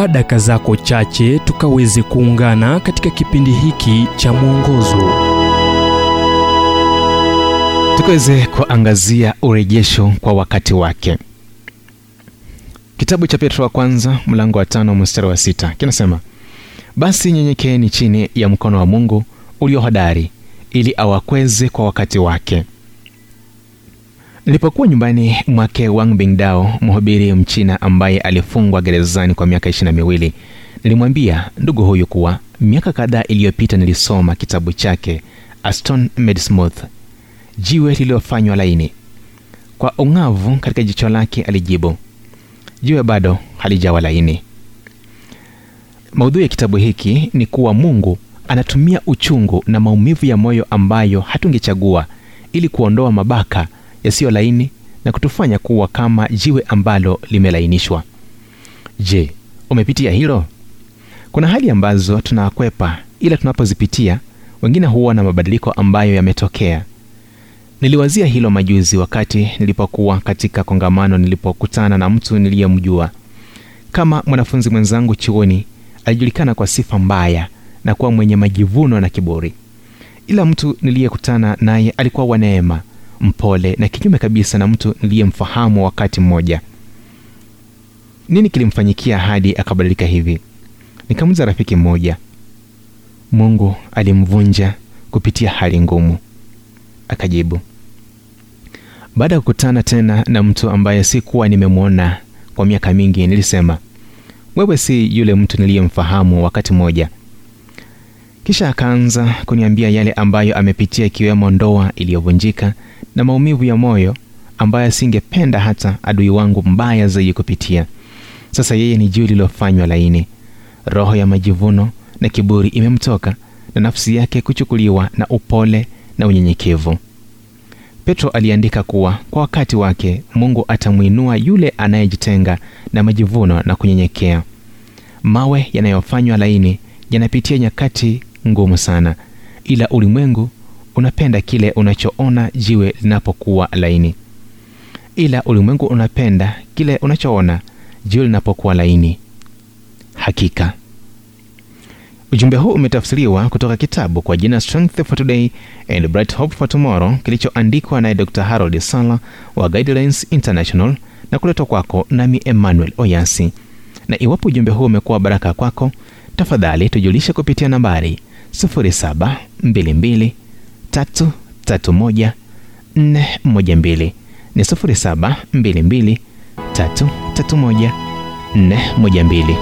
chukua daka zako chache tukaweze kuungana katika kipindi hiki cha mwongozo. Tukaweze kuangazia urejesho kwa wakati wake. Kitabu cha petro wa kwanza mlango wa tano mstari wa sita kinasema basi nyenyekeeni chini ya mkono wa mungu ulio hodari ili awakweze kwa wakati wake nilipokuwa nyumbani mwake wang bingdao mhubiri mchina ambaye alifungwa gerezani kwa miaka ishiri na miwili nilimwambia ndugu huyu kuwa miaka kadhaa iliyopita nilisoma kitabu chake aston medsmouth jiwe lililofanywa laini. Kwa ung'avu katika jicho lake alijibu jiwe bado halijawa laini. Maudhui ya kitabu hiki ni kuwa mungu anatumia uchungu na maumivu ya moyo ambayo hatungechagua ili kuondoa mabaka yasiyo laini na kutufanya kuwa kama jiwe ambalo limelainishwa. Je umepitia hilo? Kuna hali ambazo tunakwepa ila tunapozipitia wengine huona mabadiliko ambayo yametokea. Niliwazia hilo majuzi wakati nilipokuwa katika kongamano nilipokutana na mtu niliyemjua. Kama mwanafunzi mwenzangu chuoni alijulikana kwa sifa mbaya na kuwa mwenye majivuno na kiburi. Ila mtu niliyekutana naye alikuwa wa neema mpole na kinyume kabisa na mtu niliyemfahamu wakati mmoja. Nini kilimfanyikia hadi akabadilika hivi? Nikamuza rafiki mmoja. Mungu alimvunja kupitia hali ngumu. Akajibu baada ya kukutana tena na mtu ambaye sikuwa nimemwona kwa miaka mingi nilisema wewe si yule mtu niliyemfahamu wakati mmoja kisha akaanza kuniambia yale ambayo amepitia ikiwemo ndoa iliyovunjika na maumivu ya moyo ambayo asingependa hata adui wangu mbaya zaidi kupitia. Sasa yeye ni juu lililofanywa laini. Roho ya majivuno na kiburi imemtoka na nafsi yake kuchukuliwa na upole na unyenyekevu. Petro aliandika kuwa kwa wakati wake mungu atamwinua yule anayejitenga na majivuno na kunyenyekea. Mawe yanayofanywa laini yanapitia nyakati ngumu sana ila ulimwengu unapenda kile unachoona jiwe linapokuwa laini. Ila ulimwengu unapenda kile unachoona jiwe linapokuwa laini. Hakika. Ujumbe huu umetafsiriwa kutoka kitabu kwa jina strength for today and bright hope for tomorrow kilichoandikwa naye dr harold sala wa guidelines international na kuletwa kwako nami emmanuel oyasi. Na iwapo ujumbe huu umekuwa baraka kwako tafadhali tujulishe kupitia nambari 0722 331 412 ni 0722 331 412